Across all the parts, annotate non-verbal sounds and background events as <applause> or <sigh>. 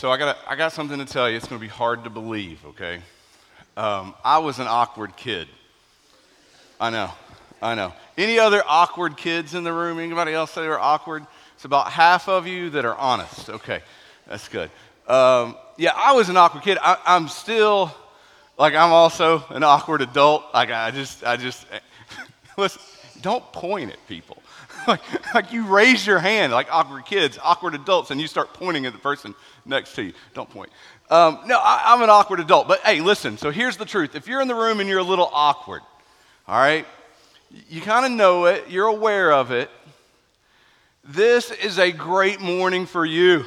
So I got I got something to tell you. It's going to be hard to believe. Okay, um, I was an awkward kid. I know, I know. Any other awkward kids in the room? Anybody else say they're awkward? It's about half of you that are honest. Okay, that's good. Um, yeah, I was an awkward kid. I, I'm still like I'm also an awkward adult. Like I just I just <laughs> listen. Don't point at people. <laughs> like, like you raise your hand like awkward kids, awkward adults, and you start pointing at the person next to you. Don't point. Um, no, I, I'm an awkward adult. But hey, listen, so here's the truth. If you're in the room and you're a little awkward, all right, you kind of know it, you're aware of it. This is a great morning for you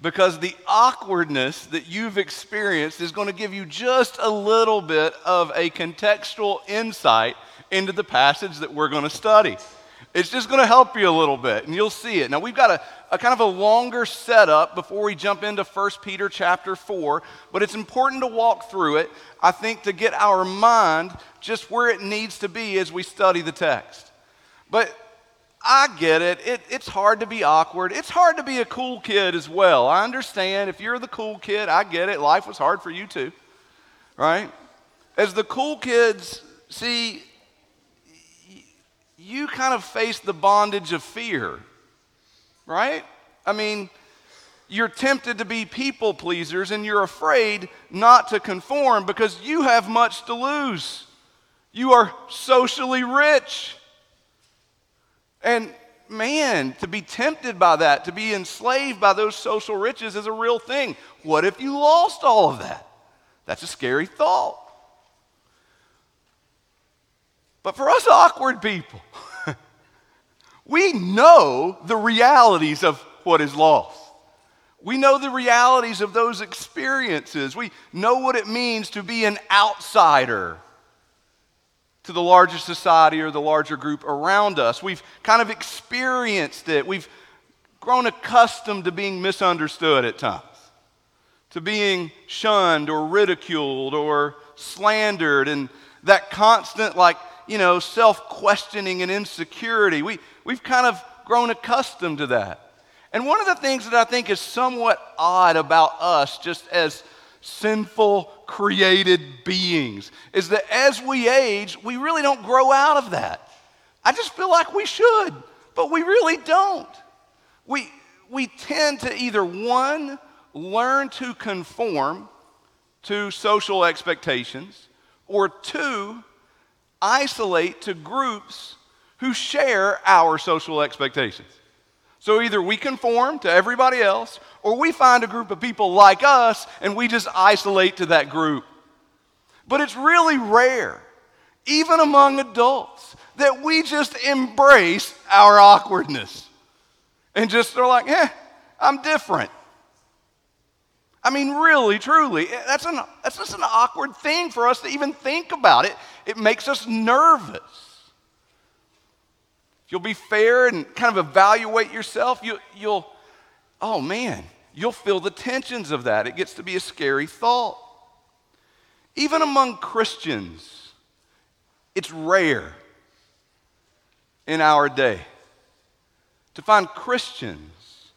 because the awkwardness that you've experienced is going to give you just a little bit of a contextual insight into the passage that we're going to study. It's just going to help you a little bit, and you'll see it. Now, we've got a, a kind of a longer setup before we jump into 1 Peter chapter 4, but it's important to walk through it, I think, to get our mind just where it needs to be as we study the text. But I get it. it. It's hard to be awkward. It's hard to be a cool kid as well. I understand. If you're the cool kid, I get it. Life was hard for you too, right? As the cool kids, see, you kind of face the bondage of fear, right? I mean, you're tempted to be people pleasers and you're afraid not to conform because you have much to lose. You are socially rich. And man, to be tempted by that, to be enslaved by those social riches is a real thing. What if you lost all of that? That's a scary thought. But for us awkward people, <laughs> we know the realities of what is lost. We know the realities of those experiences. We know what it means to be an outsider to the larger society or the larger group around us. We've kind of experienced it. We've grown accustomed to being misunderstood at times, to being shunned or ridiculed or slandered, and that constant, like, you know, self questioning and insecurity. We, we've kind of grown accustomed to that. And one of the things that I think is somewhat odd about us, just as sinful, created beings, is that as we age, we really don't grow out of that. I just feel like we should, but we really don't. We, we tend to either one, learn to conform to social expectations, or two, isolate to groups who share our social expectations. So either we conform to everybody else, or we find a group of people like us and we just isolate to that group. But it's really rare, even among adults, that we just embrace our awkwardness and just are like, eh, I'm different. I mean, really, truly, that's, an, that's just an awkward thing for us to even think about. It, it makes us nervous. If you'll be fair and kind of evaluate yourself, you, you'll, oh man, you'll feel the tensions of that. It gets to be a scary thought. Even among Christians, it's rare in our day to find Christians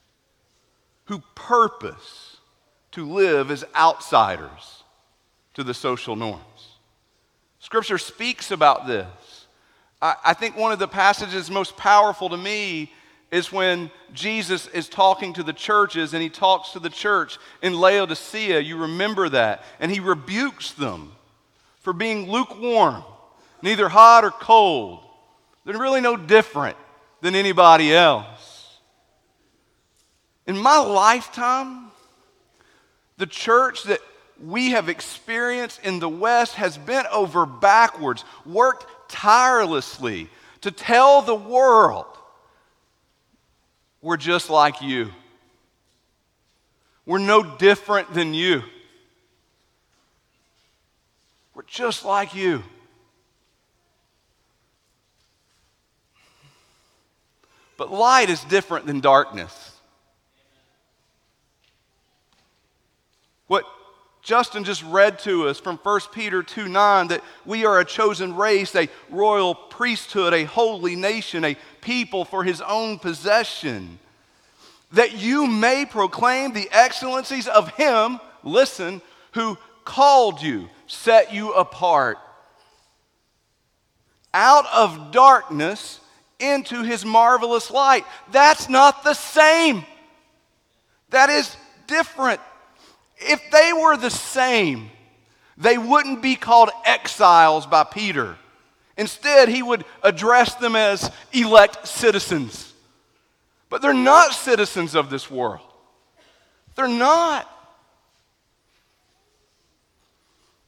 who purpose to live as outsiders to the social norms. Scripture speaks about this. I, I think one of the passages most powerful to me is when Jesus is talking to the churches and he talks to the church in Laodicea. You remember that. And he rebukes them for being lukewarm, neither hot or cold. They're really no different than anybody else. In my lifetime, the church that we have experienced in the West has bent over backwards, worked tirelessly to tell the world we're just like you. We're no different than you. We're just like you. But light is different than darkness. What Justin just read to us from 1 Peter 2 9 that we are a chosen race, a royal priesthood, a holy nation, a people for his own possession. that you may proclaim the excellencies of him, listen, who called you, set you apart out of darkness into his marvelous light. That's not the same. That is different. If they were the same, they wouldn't be called exiles by Peter. Instead, he would address them as elect citizens. But they're not citizens of this world. They're not.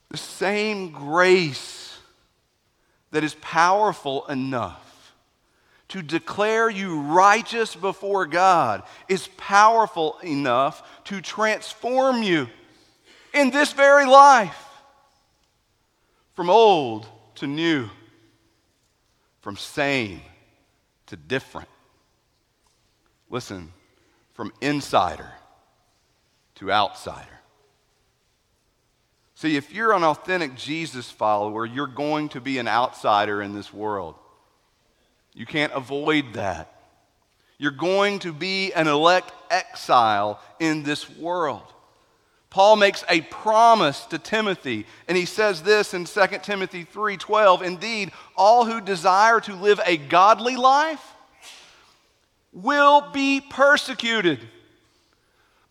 The same grace that is powerful enough to declare you righteous before God is powerful enough to transform you in this very life from old to new, from same to different. Listen, from insider to outsider. See, if you're an authentic Jesus follower, you're going to be an outsider in this world. You can't avoid that. You're going to be an elect exile in this world. Paul makes a promise to Timothy, and he says this in 2 Timothy 3:12, "Indeed, all who desire to live a godly life will be persecuted.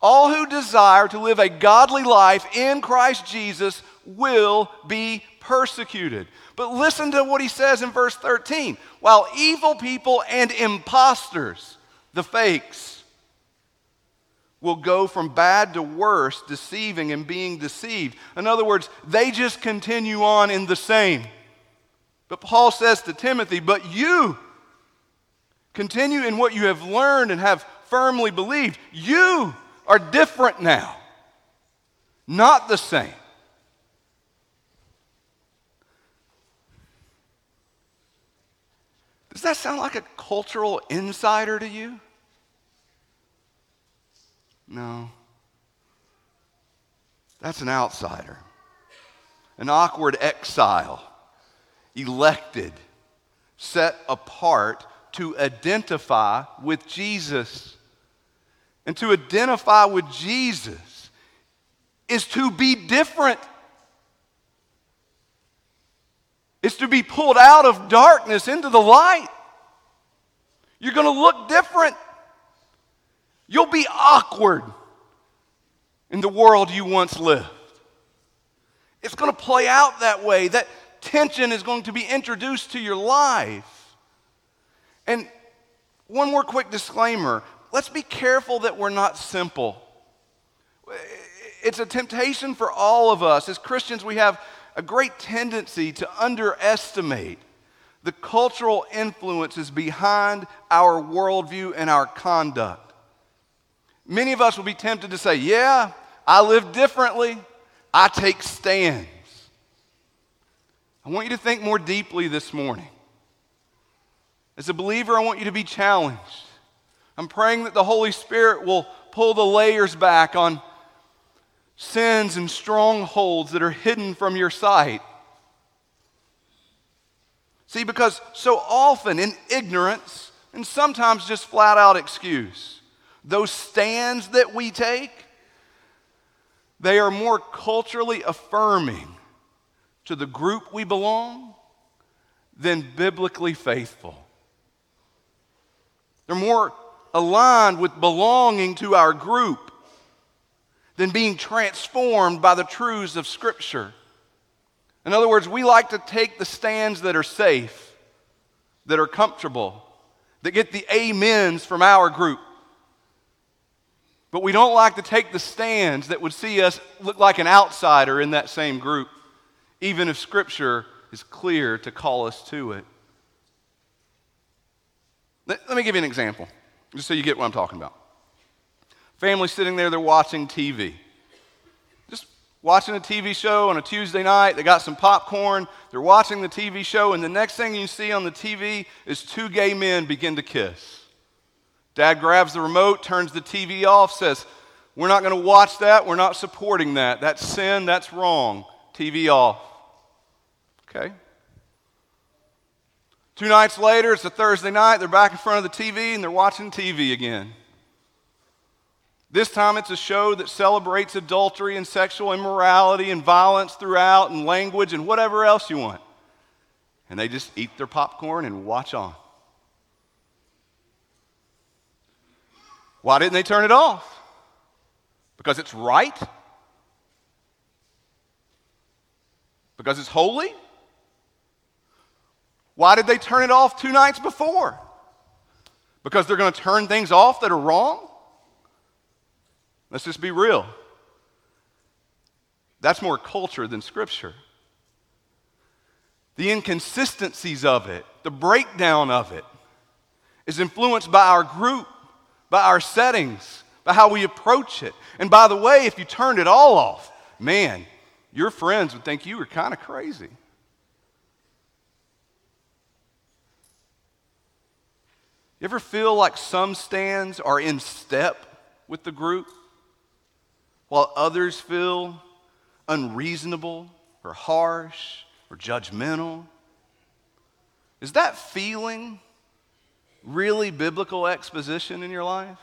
All who desire to live a godly life in Christ Jesus will be persecuted." But listen to what he says in verse 13. While evil people and impostors, the fakes, will go from bad to worse, deceiving and being deceived. In other words, they just continue on in the same. But Paul says to Timothy, But you continue in what you have learned and have firmly believed. You are different now, not the same. Does that sound like a cultural insider to you? No. That's an outsider, an awkward exile, elected, set apart to identify with Jesus. And to identify with Jesus is to be different. It's to be pulled out of darkness into the light. You're going to look different. You'll be awkward in the world you once lived. It's going to play out that way. That tension is going to be introduced to your life. And one more quick disclaimer let's be careful that we're not simple. It's a temptation for all of us. As Christians, we have a great tendency to underestimate the cultural influences behind our worldview and our conduct. Many of us will be tempted to say, Yeah, I live differently. I take stands. I want you to think more deeply this morning. As a believer, I want you to be challenged. I'm praying that the Holy Spirit will pull the layers back on sins and strongholds that are hidden from your sight. See, because so often in ignorance and sometimes just flat out excuse, those stands that we take, they are more culturally affirming to the group we belong than biblically faithful. They're more aligned with belonging to our group than being transformed by the truths of Scripture. In other words, we like to take the stands that are safe, that are comfortable, that get the amens from our group. But we don't like to take the stands that would see us look like an outsider in that same group, even if Scripture is clear to call us to it. Let, let me give you an example, just so you get what I'm talking about. Family sitting there, they're watching TV. Just watching a TV show on a Tuesday night. They got some popcorn. They're watching the TV show, and the next thing you see on the TV is two gay men begin to kiss. Dad grabs the remote, turns the TV off, says, We're not going to watch that. We're not supporting that. That's sin. That's wrong. TV off. Okay? Two nights later, it's a Thursday night. They're back in front of the TV and they're watching TV again. This time it's a show that celebrates adultery and sexual immorality and violence throughout and language and whatever else you want. And they just eat their popcorn and watch on. Why didn't they turn it off? Because it's right? Because it's holy? Why did they turn it off two nights before? Because they're going to turn things off that are wrong? Let's just be real. That's more culture than scripture. The inconsistencies of it, the breakdown of it, is influenced by our group, by our settings, by how we approach it. And by the way, if you turned it all off, man, your friends would think you were kind of crazy. You ever feel like some stands are in step with the group, while others feel unreasonable or harsh or judgmental? Is that feeling really biblical exposition in your life?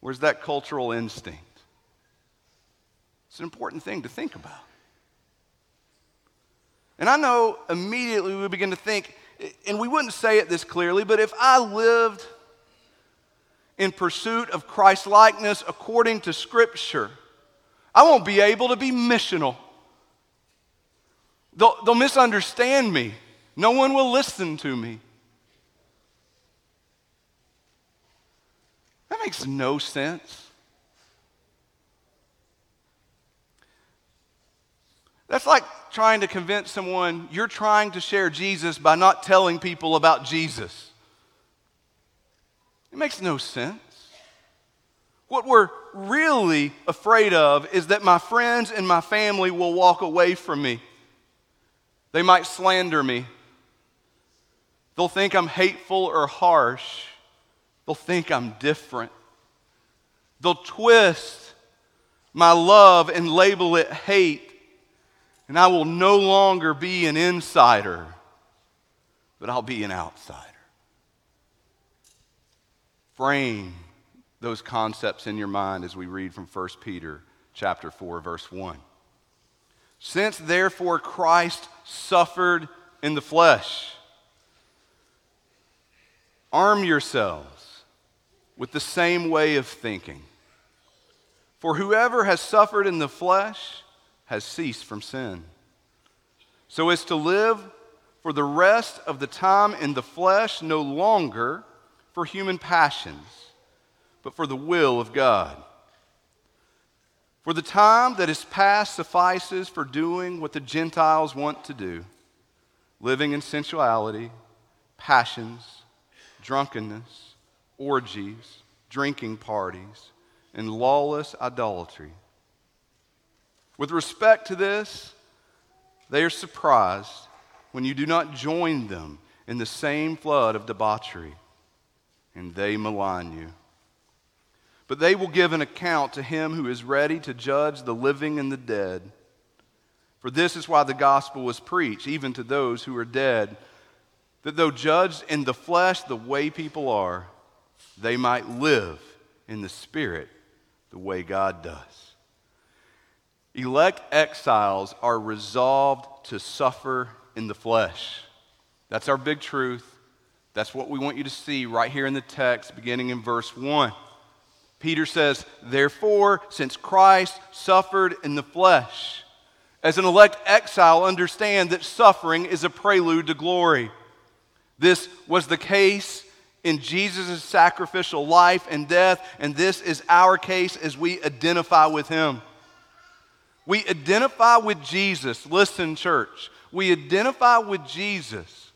Or is that cultural instinct? It's an important thing to think about. And I know immediately we begin to think, and we wouldn't say it this clearly, but if I lived in pursuit of Christ likeness according to Scripture, I won't be able to be missional. They'll, they'll misunderstand me. No one will listen to me. That makes no sense. That's like trying to convince someone you're trying to share Jesus by not telling people about Jesus. It makes no sense. What we're really afraid of is that my friends and my family will walk away from me. They might slander me. They'll think I'm hateful or harsh. They'll think I'm different. They'll twist my love and label it hate and I will no longer be an insider, but I'll be an outsider. Frame those concepts in your mind as we read from 1 Peter chapter 4 verse 1. Since therefore Christ suffered in the flesh, arm yourselves with the same way of thinking. For whoever has suffered in the flesh has ceased from sin. So as to live for the rest of the time in the flesh, no longer for human passions, but for the will of God. For the time that is past suffices for doing what the Gentiles want to do, living in sensuality, passions, drunkenness, orgies, drinking parties, and lawless idolatry. With respect to this, they are surprised when you do not join them in the same flood of debauchery, and they malign you. But they will give an account to him who is ready to judge the living and the dead. For this is why the gospel was preached, even to those who are dead, that though judged in the flesh the way people are, they might live in the spirit the way God does. Elect exiles are resolved to suffer in the flesh. That's our big truth. That's what we want you to see right here in the text, beginning in verse 1. Peter says, Therefore, since Christ suffered in the flesh, as an elect exile, understand that suffering is a prelude to glory. This was the case in Jesus' sacrificial life and death, and this is our case as we identify with him. We identify with Jesus. Listen, church. We identify with Jesus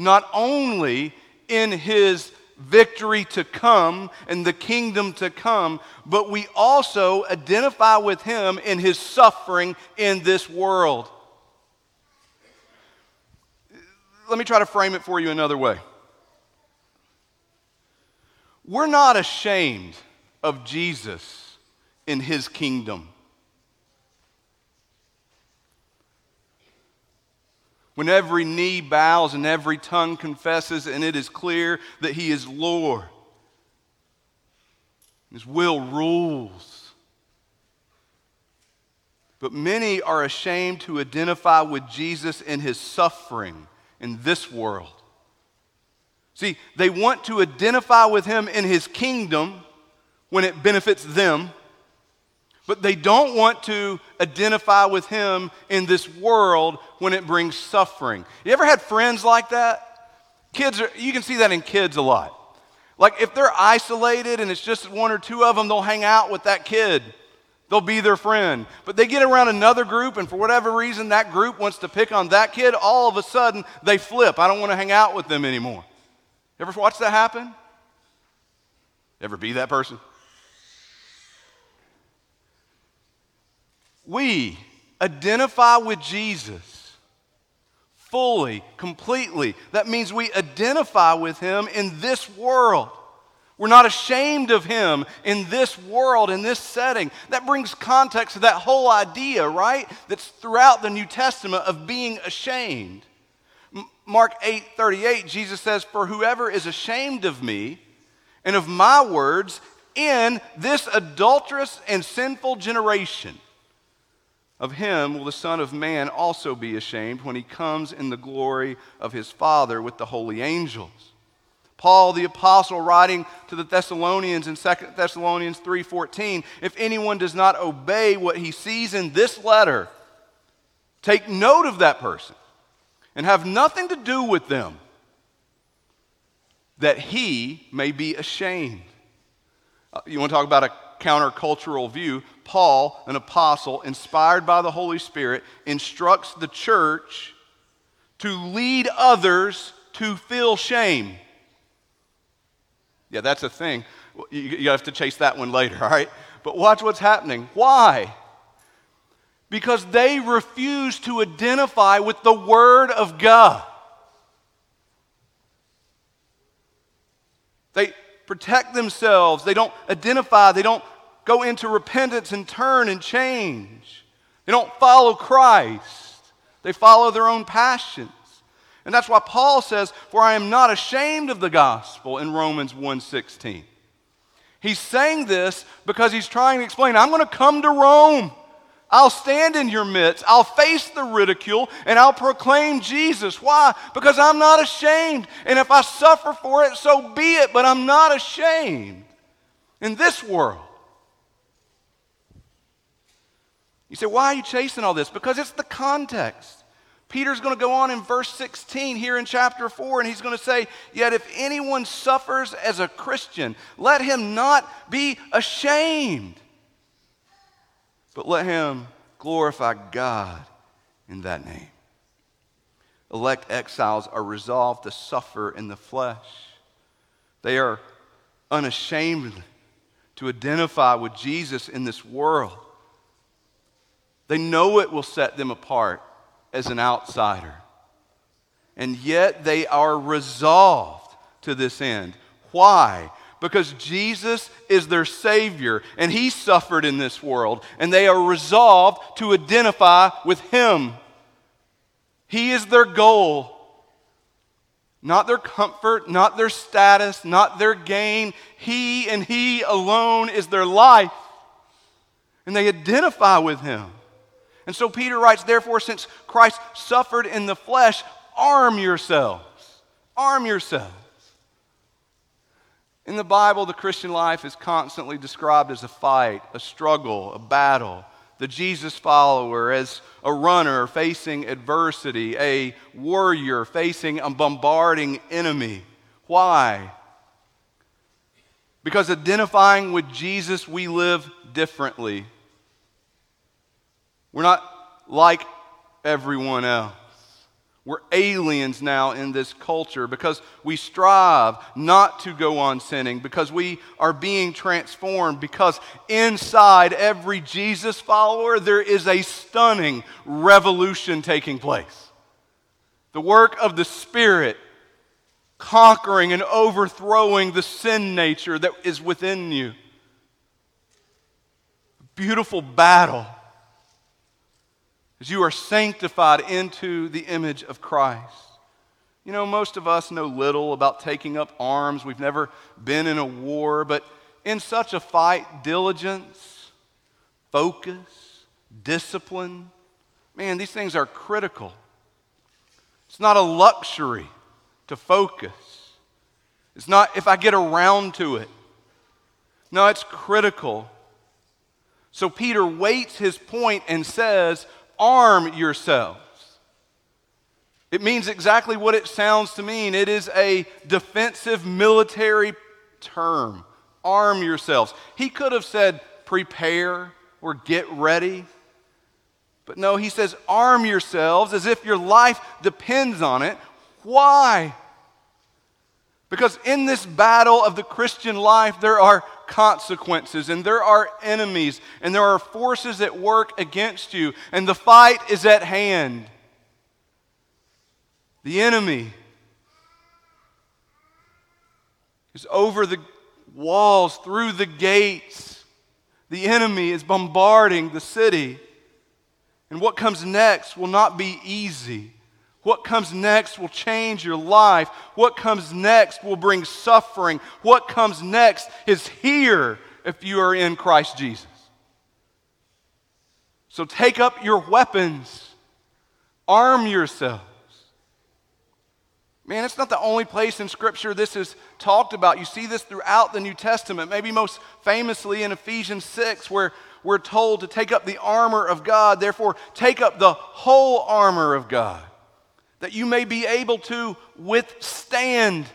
not only in his victory to come and the kingdom to come, but we also identify with him in his suffering in this world. Let me try to frame it for you another way. We're not ashamed of Jesus in his kingdom. When every knee bows and every tongue confesses, and it is clear that He is Lord. His will rules. But many are ashamed to identify with Jesus in his suffering in this world. See, they want to identify with him in his kingdom when it benefits them, but they don't want to identify with him in this world when it brings suffering. You ever had friends like that? Kids are, you can see that in kids a lot. Like if they're isolated and it's just one or two of them, they'll hang out with that kid. They'll be their friend. But they get around another group, and for whatever reason, that group wants to pick on that kid. All of a sudden, they flip. I don't want to hang out with them anymore. Ever watch that happen? Ever be that person? We identify with Jesus fully, completely. That means we identify with him in this world. We're not ashamed of him in this world, in this setting. That brings context to that whole idea, right? That's throughout the New Testament of being ashamed. Mark 8 38, Jesus says, For whoever is ashamed of me and of my words in this adulterous and sinful generation, of him will the Son of Man also be ashamed when he comes in the glory of his Father with the holy angels. Paul the apostle writing to the Thessalonians in 2 Thessalonians 3:14, if anyone does not obey what he sees in this letter, take note of that person and have nothing to do with them that he may be ashamed. Uh, you want to talk about a countercultural view, Paul, an apostle, inspired by the Holy Spirit, instructs the church to lead others to feel shame. Yeah, that's a thing. You, you have to chase that one later, <laughs> all right? But watch what's happening. Why? Because they refuse to identify with the Word of God. They, protect themselves. They don't identify. They don't go into repentance and turn and change. They don't follow Christ. They follow their own passions. And that's why Paul says, "For I am not ashamed of the gospel" in Romans 1:16. He's saying this because he's trying to explain, I'm going to come to Rome. I'll stand in your midst. I'll face the ridicule and I'll proclaim Jesus. Why? Because I'm not ashamed. And if I suffer for it, so be it. But I'm not ashamed in this world. You say, why are you chasing all this? Because it's the context. Peter's going to go on in verse 16 here in chapter 4, and he's going to say, Yet if anyone suffers as a Christian, let him not be ashamed but let him glorify God in that name. Elect exiles are resolved to suffer in the flesh. They are unashamed to identify with Jesus in this world. They know it will set them apart as an outsider. And yet they are resolved to this end. Why? because Jesus is their Savior and He suffered in this world, and they are resolved to identify with Him. He is their goal, not their comfort, not their status, not their gain. He and He alone is their life, and they identify with Him. And so Peter writes, therefore, since Christ suffered in the flesh, arm yourselves. Arm yourselves. In the Bible, the Christian life is constantly described as a fight, a struggle, a battle. The Jesus follower as a runner facing adversity, a warrior facing a bombarding enemy. Why? Because identifying with Jesus, we live differently. We're not like everyone else. We're aliens now in this culture because we strive not to go on sinning, because we are being transformed, because inside every Jesus follower there is a stunning revolution taking place. The work of the Spirit conquering and overthrowing the sin nature that is within you. Beautiful battle as you are sanctified into the image of Christ. You know, most of us know little about taking up arms. We've never been in a war, but in such a fight, diligence, focus, discipline, man, these things are critical. It's not a luxury to focus. It's not if I get around to it. No, it's critical. So Peter waits his point and says, Arm yourselves. It means exactly what it sounds to mean. It is a defensive military term. Arm yourselves. He could have said, Prepare or get ready. But no, he says, Arm yourselves as if your life depends on it. Why? Because in this battle of the Christian life, there are consequences and there are enemies and there are forces at work against you, and the fight is at hand. The enemy is over the walls, through the gates. The enemy is bombarding the city. And what comes next will not be easy. What comes next will change your life. What comes next will bring suffering. What comes next is here if you are in Christ Jesus. So take up your weapons, arm yourselves. Man, it's not the only place in Scripture this is talked about. You see this throughout the New Testament, maybe most famously in Ephesians 6, where we're told to take up the armor of God. Therefore, take up the whole armor of God that you may be able to withstand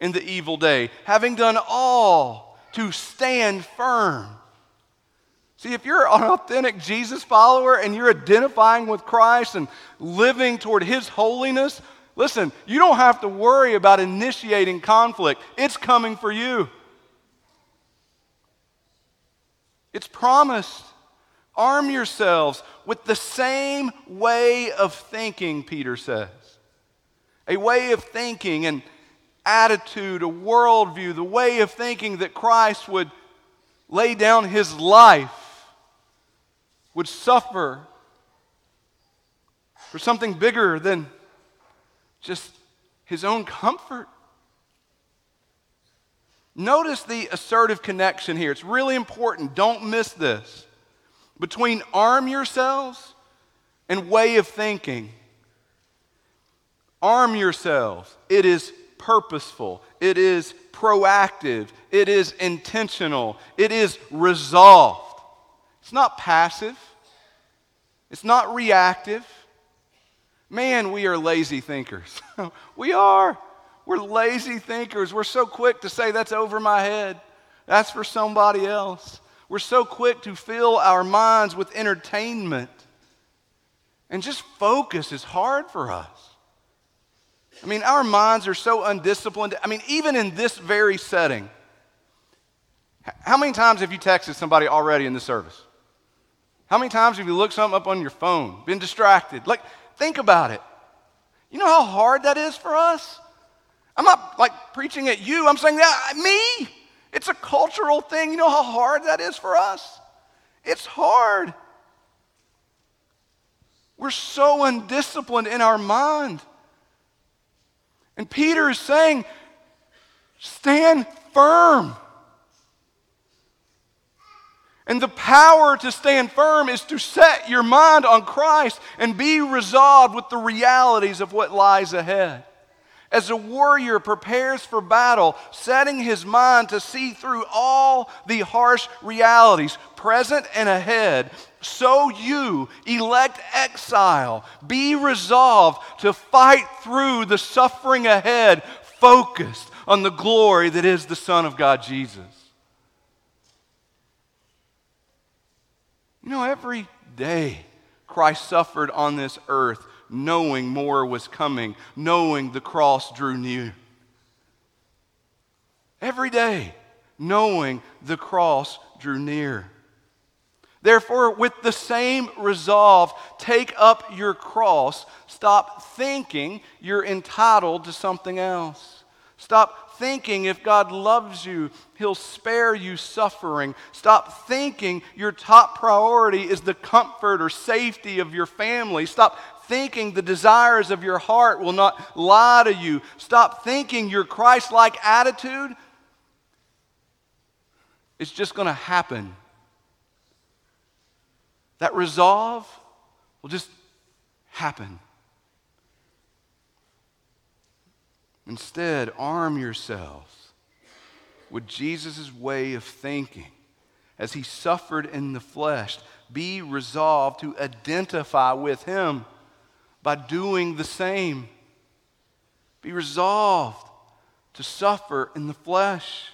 in the evil day, having done all to stand firm. See, if you're an authentic Jesus follower and you're identifying with Christ and living toward His holiness, listen, you don't have to worry about initiating conflict. It's coming for you. It's promised. Arm yourselves with the same way of thinking, Peter says. A way of thinking and attitude, a worldview, the way of thinking that Christ would lay down his life, would suffer for something bigger than just his own comfort. Notice the assertive connection here. It's really important. Don't miss this between arm yourselves and way of thinking. Arm yourselves. It is purposeful, it is proactive, it is intentional, it is resolved. It's not passive, it's not reactive. Man, we are lazy thinkers. <laughs> we are. We're lazy thinkers. We're so quick to say, that's over my head. That's for somebody else. We're so quick to fill our minds with entertainment. And just focus is hard for us. I mean, our minds are so undisciplined. I mean, even in this very setting, how many times have you texted somebody already in the service? How many times have you looked something up on your phone, been distracted? Like, think about it. You know how hard that is for us? I'm not like preaching at you, I'm saying that me. It's a cultural thing. You know how hard that is for us? It's hard. We're so undisciplined in our mind. And Peter is saying, stand firm. And the power to stand firm is to set your mind on Christ and be resolved with the realities of what lies ahead as a warrior prepares for battle, setting his mind to see through all the harsh realities, present and ahead, so you, elect exile, be resolved to fight through the suffering ahead, focused on the glory that is the Son of God, Jesus. You know, every day Christ suffered on this earth knowing more was coming, knowing the cross drew near. Every day, knowing the cross drew near. Therefore, with the same resolve, take up your cross. Stop thinking you're entitled to something else. Stop thinking if God loves you, He'll spare you suffering. Stop thinking your top priority is the comfort or safety of your family. Stop thinking the desires of your heart will not lie to you. Stop thinking your Christ like attitude it's just going to happen. That resolve will just happen. Instead, arm yourselves with Jesus' way of thinking as he suffered in the flesh. Be resolved to identify with him by doing the same. Be resolved to suffer in the flesh.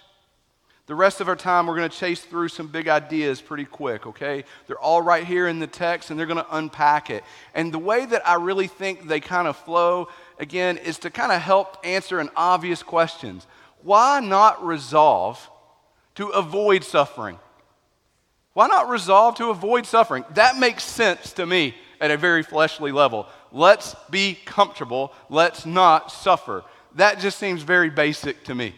The rest of our time, we're going to chase through some big ideas pretty quick, okay? They're all right here in the text, and they're going to unpack it. And the way that I really think they kind of flow, again, is to kind of help answer an obvious questions. Why not resolve to avoid suffering? Why not resolve to avoid suffering? That makes sense to me at a very fleshly level. Let's be comfortable. Let's not suffer. That just seems very basic to me.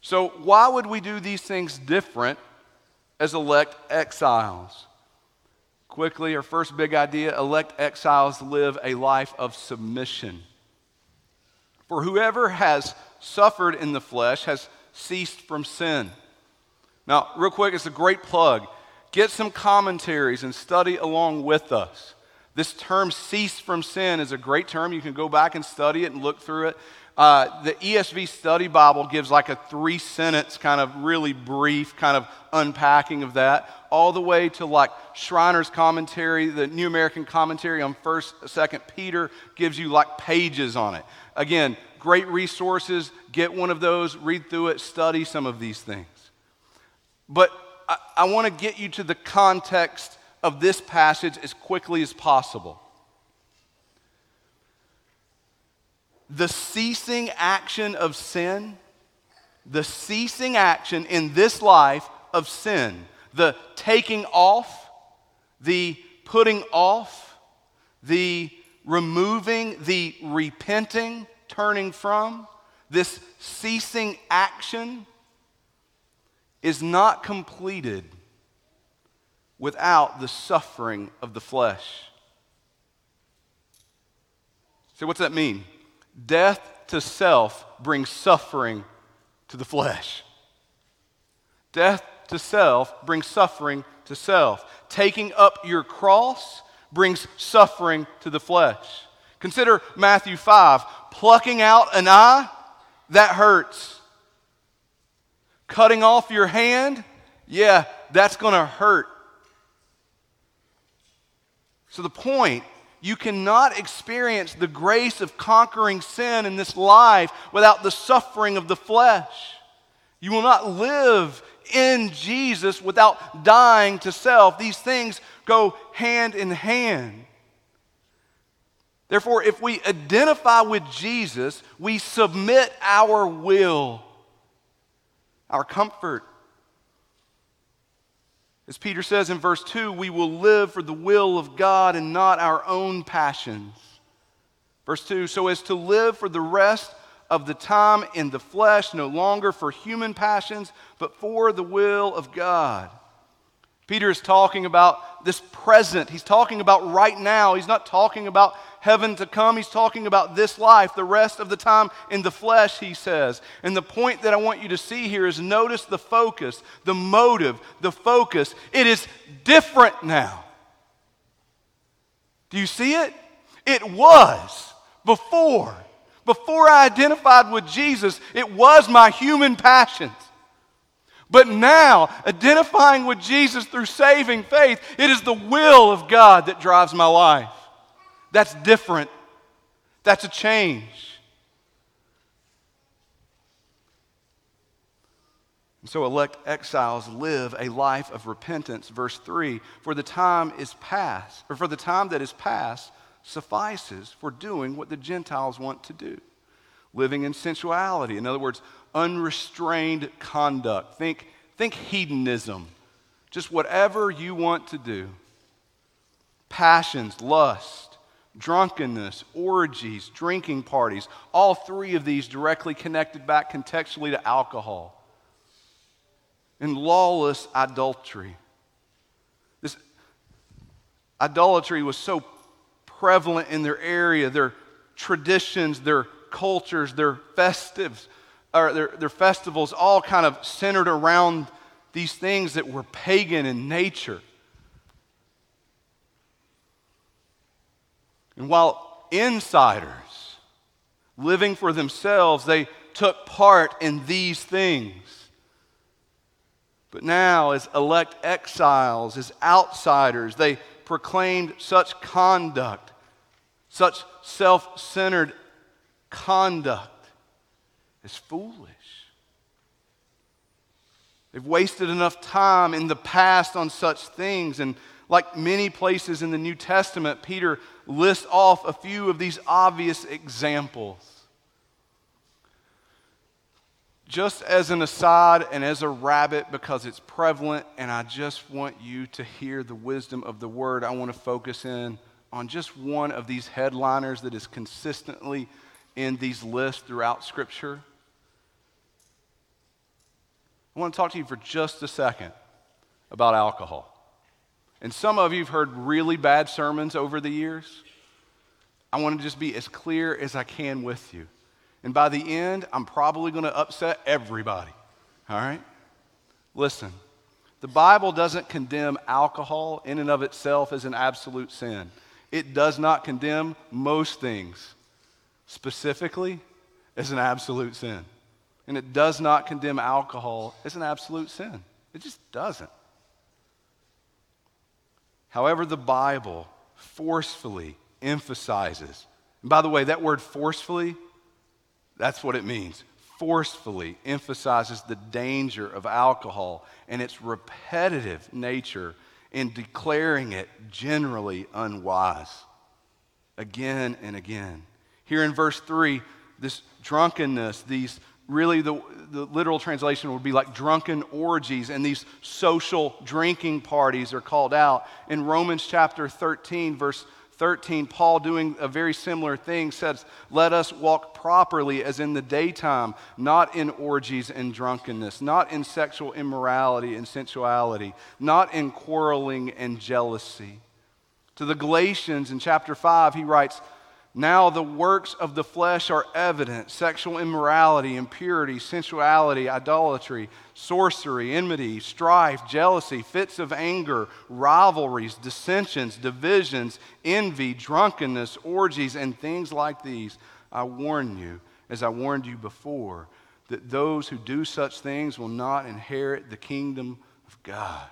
So, why would we do these things different as elect exiles? Quickly, our first big idea elect exiles live a life of submission. For whoever has suffered in the flesh has ceased from sin. Now, real quick, it's a great plug. Get some commentaries and study along with us. This term, cease from sin, is a great term. You can go back and study it and look through it. Uh, the ESV Study Bible gives like a three sentence, kind of really brief kind of unpacking of that, all the way to like Schreiner's commentary, the New American Commentary on 1st, 2nd Peter gives you like pages on it. Again, great resources. Get one of those, read through it, study some of these things. But I, I want to get you to the context of this passage as quickly as possible. the ceasing action of sin, the ceasing action in this life of sin, the taking off, the putting off, the removing, the repenting, turning from, this ceasing action is not completed without the suffering of the flesh. So, what's that mean? Death to self brings suffering to the flesh. Death to self brings suffering to self. Taking up your cross brings suffering to the flesh. Consider Matthew 5 plucking out an eye, that hurts. Cutting off your hand, yeah, that's going to hurt. So the point you cannot experience the grace of conquering sin in this life without the suffering of the flesh. You will not live in Jesus without dying to self. These things go hand in hand. Therefore, if we identify with Jesus, we submit our will, our comfort, as Peter says in verse 2, we will live for the will of God and not our own passions. Verse 2 so as to live for the rest of the time in the flesh, no longer for human passions, but for the will of God. Peter is talking about this present. He's talking about right now. He's not talking about heaven to come. He's talking about this life, the rest of the time in the flesh, he says. And the point that I want you to see here is notice the focus, the motive, the focus. It is different now. Do you see it? It was before. Before I identified with Jesus, it was my human passions. But now, identifying with Jesus through saving faith, it is the will of God that drives my life. That's different. That's a change. And so elect exiles live a life of repentance. Verse 3 For the time is past, or for the time that is past suffices for doing what the Gentiles want to do. Living in sensuality. In other words, unrestrained conduct. Think, think hedonism. Just whatever you want to do. Passions, lust drunkenness, orgies, drinking parties, all three of these directly connected back contextually to alcohol. And lawless adultery. This idolatry was so prevalent in their area, their traditions, their cultures, their festives, or their, their festivals all kind of centered around these things that were pagan in nature. And while insiders living for themselves, they took part in these things. But now, as elect exiles, as outsiders, they proclaimed such conduct, such self centered conduct, as foolish. They've wasted enough time in the past on such things. And like many places in the New Testament, Peter lists off a few of these obvious examples. Just as an aside and as a rabbit, because it's prevalent, and I just want you to hear the wisdom of the word, I want to focus in on just one of these headliners that is consistently in these lists throughout Scripture. I want to talk to you for just a second about alcohol. And some of you have heard really bad sermons over the years. I want to just be as clear as I can with you. And by the end, I'm probably going to upset everybody. All right? Listen, the Bible doesn't condemn alcohol in and of itself as an absolute sin. It does not condemn most things specifically as an absolute sin. And it does not condemn alcohol as an absolute sin. It just doesn't. However, the Bible forcefully emphasizes, and by the way, that word forcefully, that's what it means. Forcefully emphasizes the danger of alcohol and its repetitive nature in declaring it generally unwise. Again and again. Here in verse 3, this drunkenness, these really the, the literal translation would be like drunken orgies, and these social drinking parties are called out. In Romans chapter 13, verse 13, Paul, doing a very similar thing, says, Let us walk properly as in the daytime, not in orgies and drunkenness, not in sexual immorality and sensuality, not in quarreling and jealousy. To the Galatians in chapter 5, he writes, now the works of the flesh are evident sexual immorality, impurity, sensuality, idolatry, sorcery, enmity, strife, jealousy, fits of anger, rivalries, dissensions, divisions, envy, drunkenness, orgies, and things like these. I warn you, as I warned you before, that those who do such things will not inherit the kingdom of God.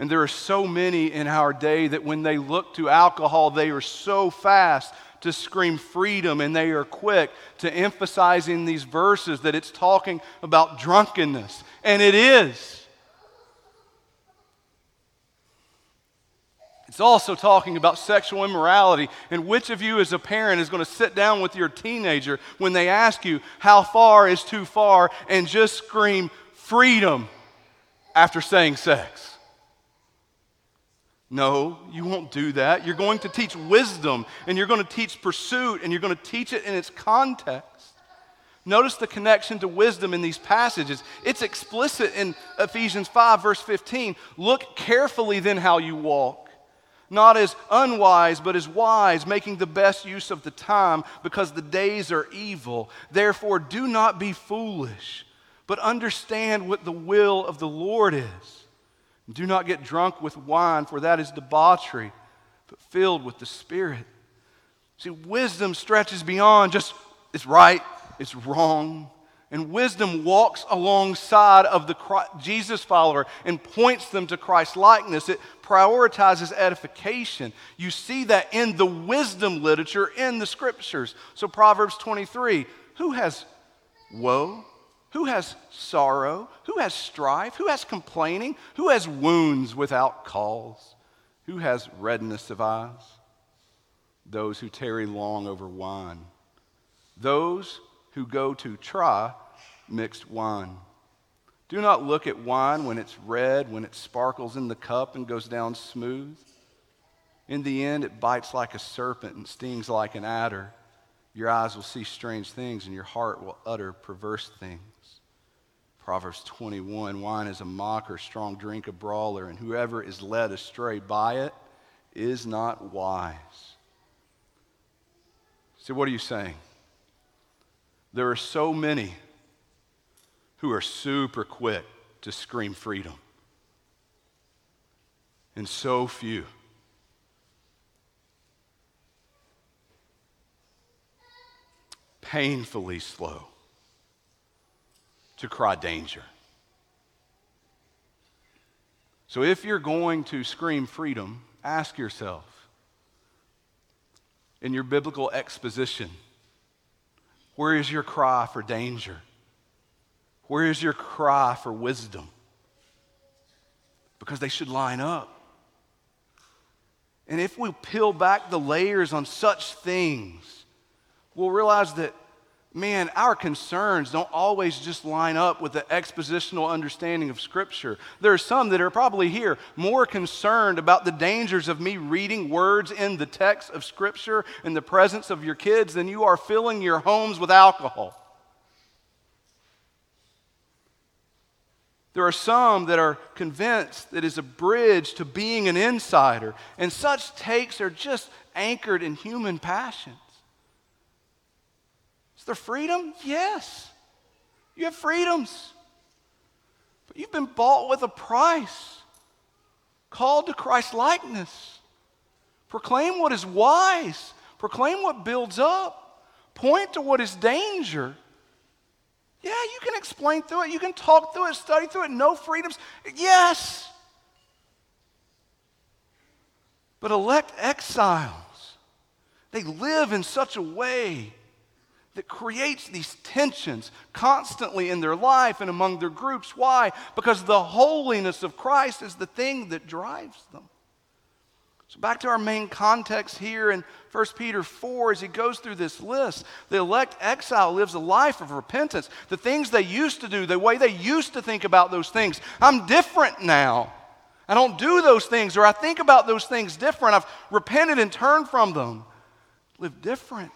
And there are so many in our day that when they look to alcohol, they are so fast to scream freedom and they are quick to emphasize in these verses that it's talking about drunkenness. And it is. It's also talking about sexual immorality. And which of you, as a parent, is going to sit down with your teenager when they ask you how far is too far and just scream freedom after saying sex? No, you won't do that. You're going to teach wisdom and you're going to teach pursuit and you're going to teach it in its context. Notice the connection to wisdom in these passages. It's explicit in Ephesians 5, verse 15. Look carefully then how you walk, not as unwise, but as wise, making the best use of the time because the days are evil. Therefore, do not be foolish, but understand what the will of the Lord is. Do not get drunk with wine, for that is debauchery, but filled with the Spirit. See, wisdom stretches beyond just it's right, it's wrong. And wisdom walks alongside of the Jesus follower and points them to Christ likeness. It prioritizes edification. You see that in the wisdom literature in the scriptures. So, Proverbs 23 who has woe? Who has sorrow? Who has strife? Who has complaining? Who has wounds without cause? Who has redness of eyes? Those who tarry long over wine. Those who go to try mixed wine. Do not look at wine when it's red, when it sparkles in the cup and goes down smooth. In the end, it bites like a serpent and stings like an adder. Your eyes will see strange things, and your heart will utter perverse things. Proverbs 21 wine is a mocker, strong drink a brawler, and whoever is led astray by it is not wise. So, what are you saying? There are so many who are super quick to scream freedom. And so few. Painfully slow to cry danger. So if you're going to scream freedom, ask yourself in your biblical exposition, where is your cry for danger? Where is your cry for wisdom? Because they should line up. And if we peel back the layers on such things, we'll realize that man, our concerns don't always just line up with the expositional understanding of Scripture. There are some that are probably here more concerned about the dangers of me reading words in the text of Scripture in the presence of your kids than you are filling your homes with alcohol. There are some that are convinced that is a bridge to being an insider, and such takes are just anchored in human passions. Is there freedom? Yes. You have freedoms. But you've been bought with a price, called to Christ likeness. Proclaim what is wise, proclaim what builds up, point to what is danger. Yeah, you can explain through it, you can talk through it, study through it, no freedoms. Yes. But elect exiles, they live in such a way that creates these tensions constantly in their life and among their groups. Why? Because the holiness of Christ is the thing that drives them. So, back to our main context here in 1 Peter 4, as he goes through this list, the elect exile lives a life of repentance. The things they used to do, the way they used to think about those things, I'm different now. I don't do those things, or I think about those things different. I've repented and turned from them. Live different.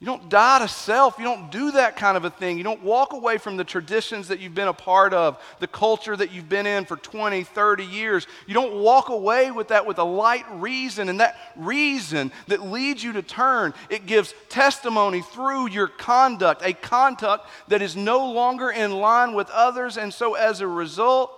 You don't die to self. You don't do that kind of a thing. You don't walk away from the traditions that you've been a part of, the culture that you've been in for 20, 30 years. You don't walk away with that with a light reason. And that reason that leads you to turn, it gives testimony through your conduct, a conduct that is no longer in line with others. And so as a result,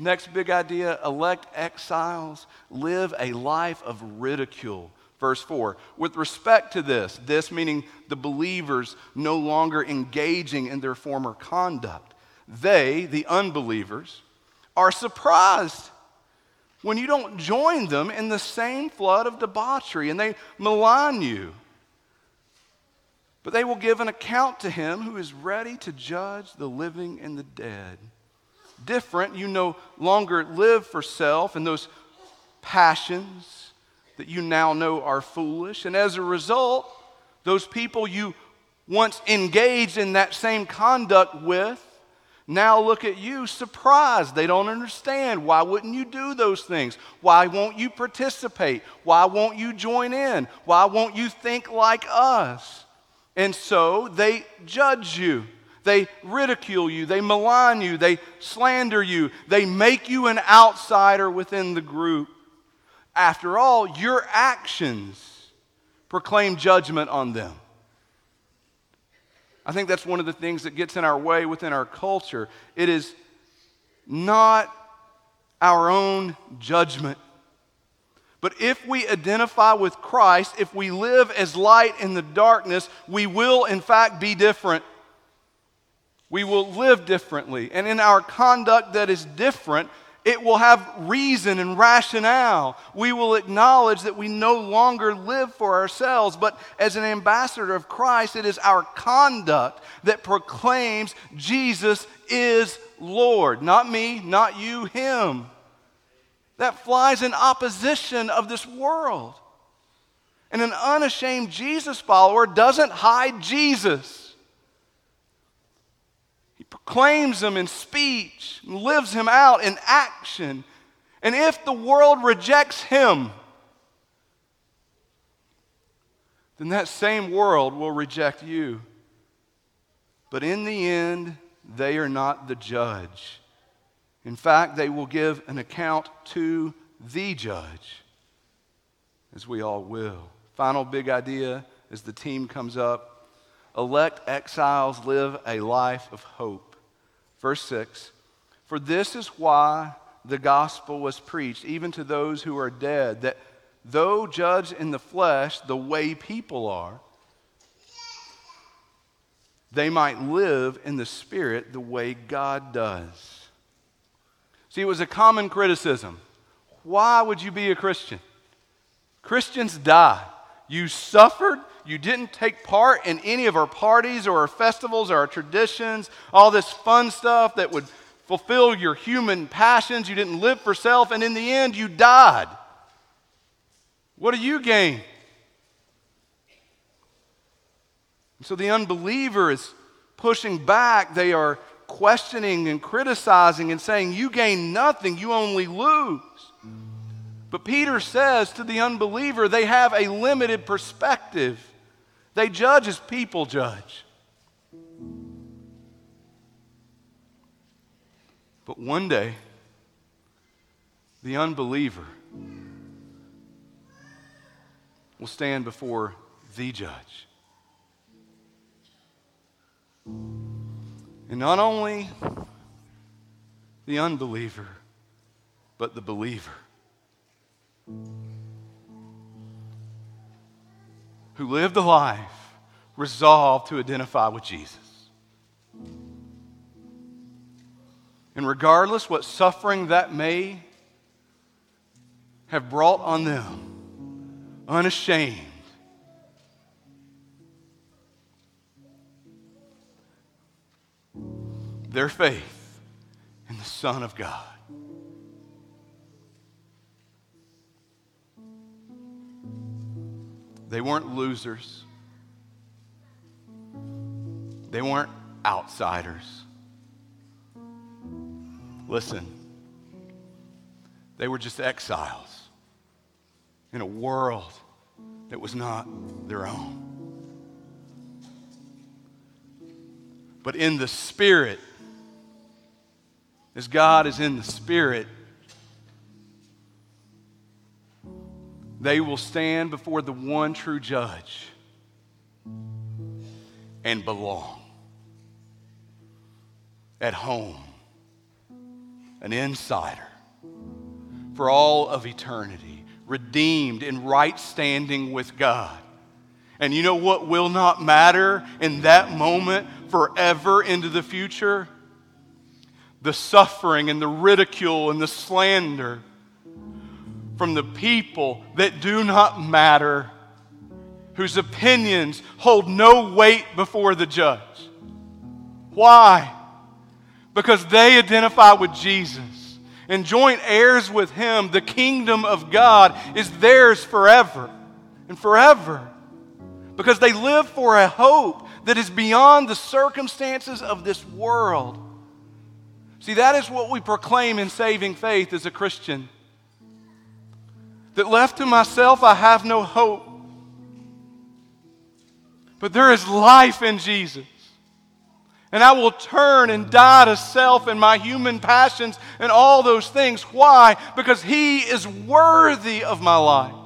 next big idea elect exiles, live a life of ridicule Verse 4 With respect to this, this meaning the believers no longer engaging in their former conduct, they, the unbelievers, are surprised when you don't join them in the same flood of debauchery and they malign you. But they will give an account to him who is ready to judge the living and the dead. Different, you no longer live for self and those passions that you now know are foolish. And as a result, those people you once engaged in that same conduct with now look at you surprised. They don't understand. Why wouldn't you do those things? Why won't you participate? Why won't you join in? Why won't you think like us? And so they judge you. They ridicule you. They malign you. They slander you. They make you an outsider within the group. After all, your actions proclaim judgment on them. I think that's one of the things that gets in our way within our culture. It is not our own judgment. But if we identify with Christ, if we live as light in the darkness, we will in fact be different. We will live differently. And in our conduct that is different, it will have reason and rationale. We will acknowledge that we no longer live for ourselves, but as an ambassador of Christ, it is our conduct that proclaims Jesus is Lord. Not me, not you, Him. That flies in opposition of this world. And an unashamed Jesus follower doesn't hide Jesus proclaims him in speech, lives him out in action. And if the world rejects him, then that same world will reject you. But in the end, they are not the judge. In fact, they will give an account to the judge, as we all will. Final big idea as the team comes up elect exiles live a life of hope. Verse 6 For this is why the gospel was preached, even to those who are dead, that though judged in the flesh the way people are, they might live in the spirit the way God does. See, it was a common criticism. Why would you be a Christian? Christians die. You suffered. You didn't take part in any of our parties or our festivals or our traditions, all this fun stuff that would fulfill your human passions. You didn't live for self, and in the end, you died. What do you gain? so the unbeliever is pushing back. They are questioning and criticizing and saying, You gain nothing, you only lose. But Peter says to the unbeliever, they have a limited perspective. They judge as people judge. But one day, the unbeliever will stand before the judge. And not only the unbeliever, but the believer who lived a life resolved to identify with Jesus. And regardless what suffering that may have brought on them, unashamed, their faith in the Son of God. They weren't losers. They weren't outsiders. Listen, they were just exiles in a world that was not their own. But in the Spirit, as God is in the Spirit, they will stand before the one true judge and belong at home, an insider for all of eternity, redeemed in right standing with God. And you know what will not matter in that moment forever into the future? the suffering and the ridicule and the slander from the people that do not matter, whose opinions hold no weight before the judge. Why? Because they identify with Jesus and joint heirs with Him. The kingdom of God is theirs forever and forever because they live for a hope that is beyond the circumstances of this world. See, that is what we proclaim in saving faith as a Christian. That left to myself, I have no hope. But there is life in Jesus. And I will turn and die to self and my human passions and all those things. Why? Because He is worthy of my life.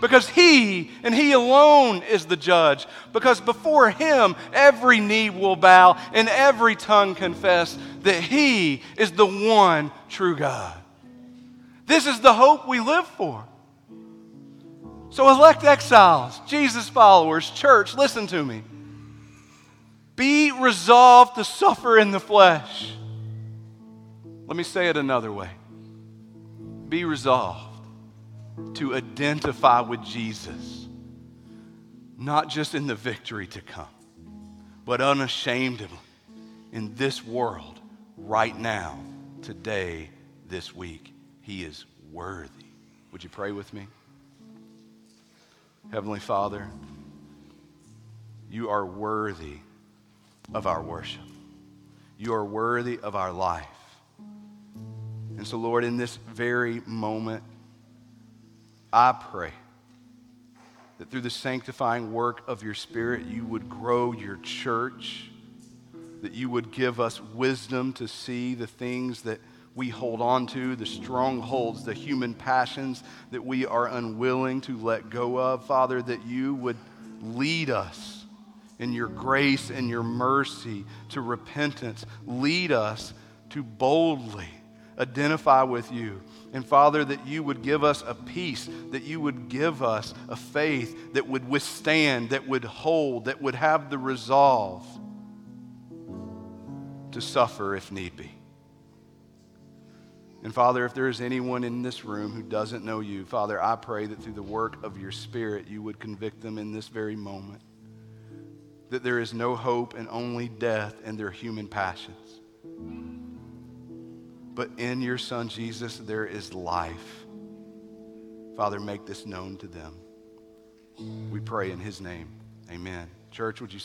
Because He and He alone is the judge. Because before Him, every knee will bow and every tongue confess that He is the one true God. This is the hope we live for. So, elect exiles, Jesus followers, church, listen to me. Be resolved to suffer in the flesh. Let me say it another way. Be resolved to identify with Jesus, not just in the victory to come, but unashamedly in this world, right now, today, this week. He is worthy. Would you pray with me? Heavenly Father, you are worthy of our worship. You are worthy of our life. And so, Lord, in this very moment, I pray that through the sanctifying work of your Spirit, you would grow your church, that you would give us wisdom to see the things that we hold on to, the strongholds, the human passions that we are unwilling to let go of. Father, that you would lead us in your grace and your mercy to repentance. Lead us to boldly identify with you. And Father, that you would give us a peace, that you would give us a faith that would withstand, that would hold, that would have the resolve to suffer if need be. And Father, if there is anyone in this room who doesn't know you, Father, I pray that through the work of your Spirit, you would convict them in this very moment. That there is no hope and only death in their human passions. But in your Son, Jesus, there is life. Father, make this known to them. We pray in his name. Amen. Church, would you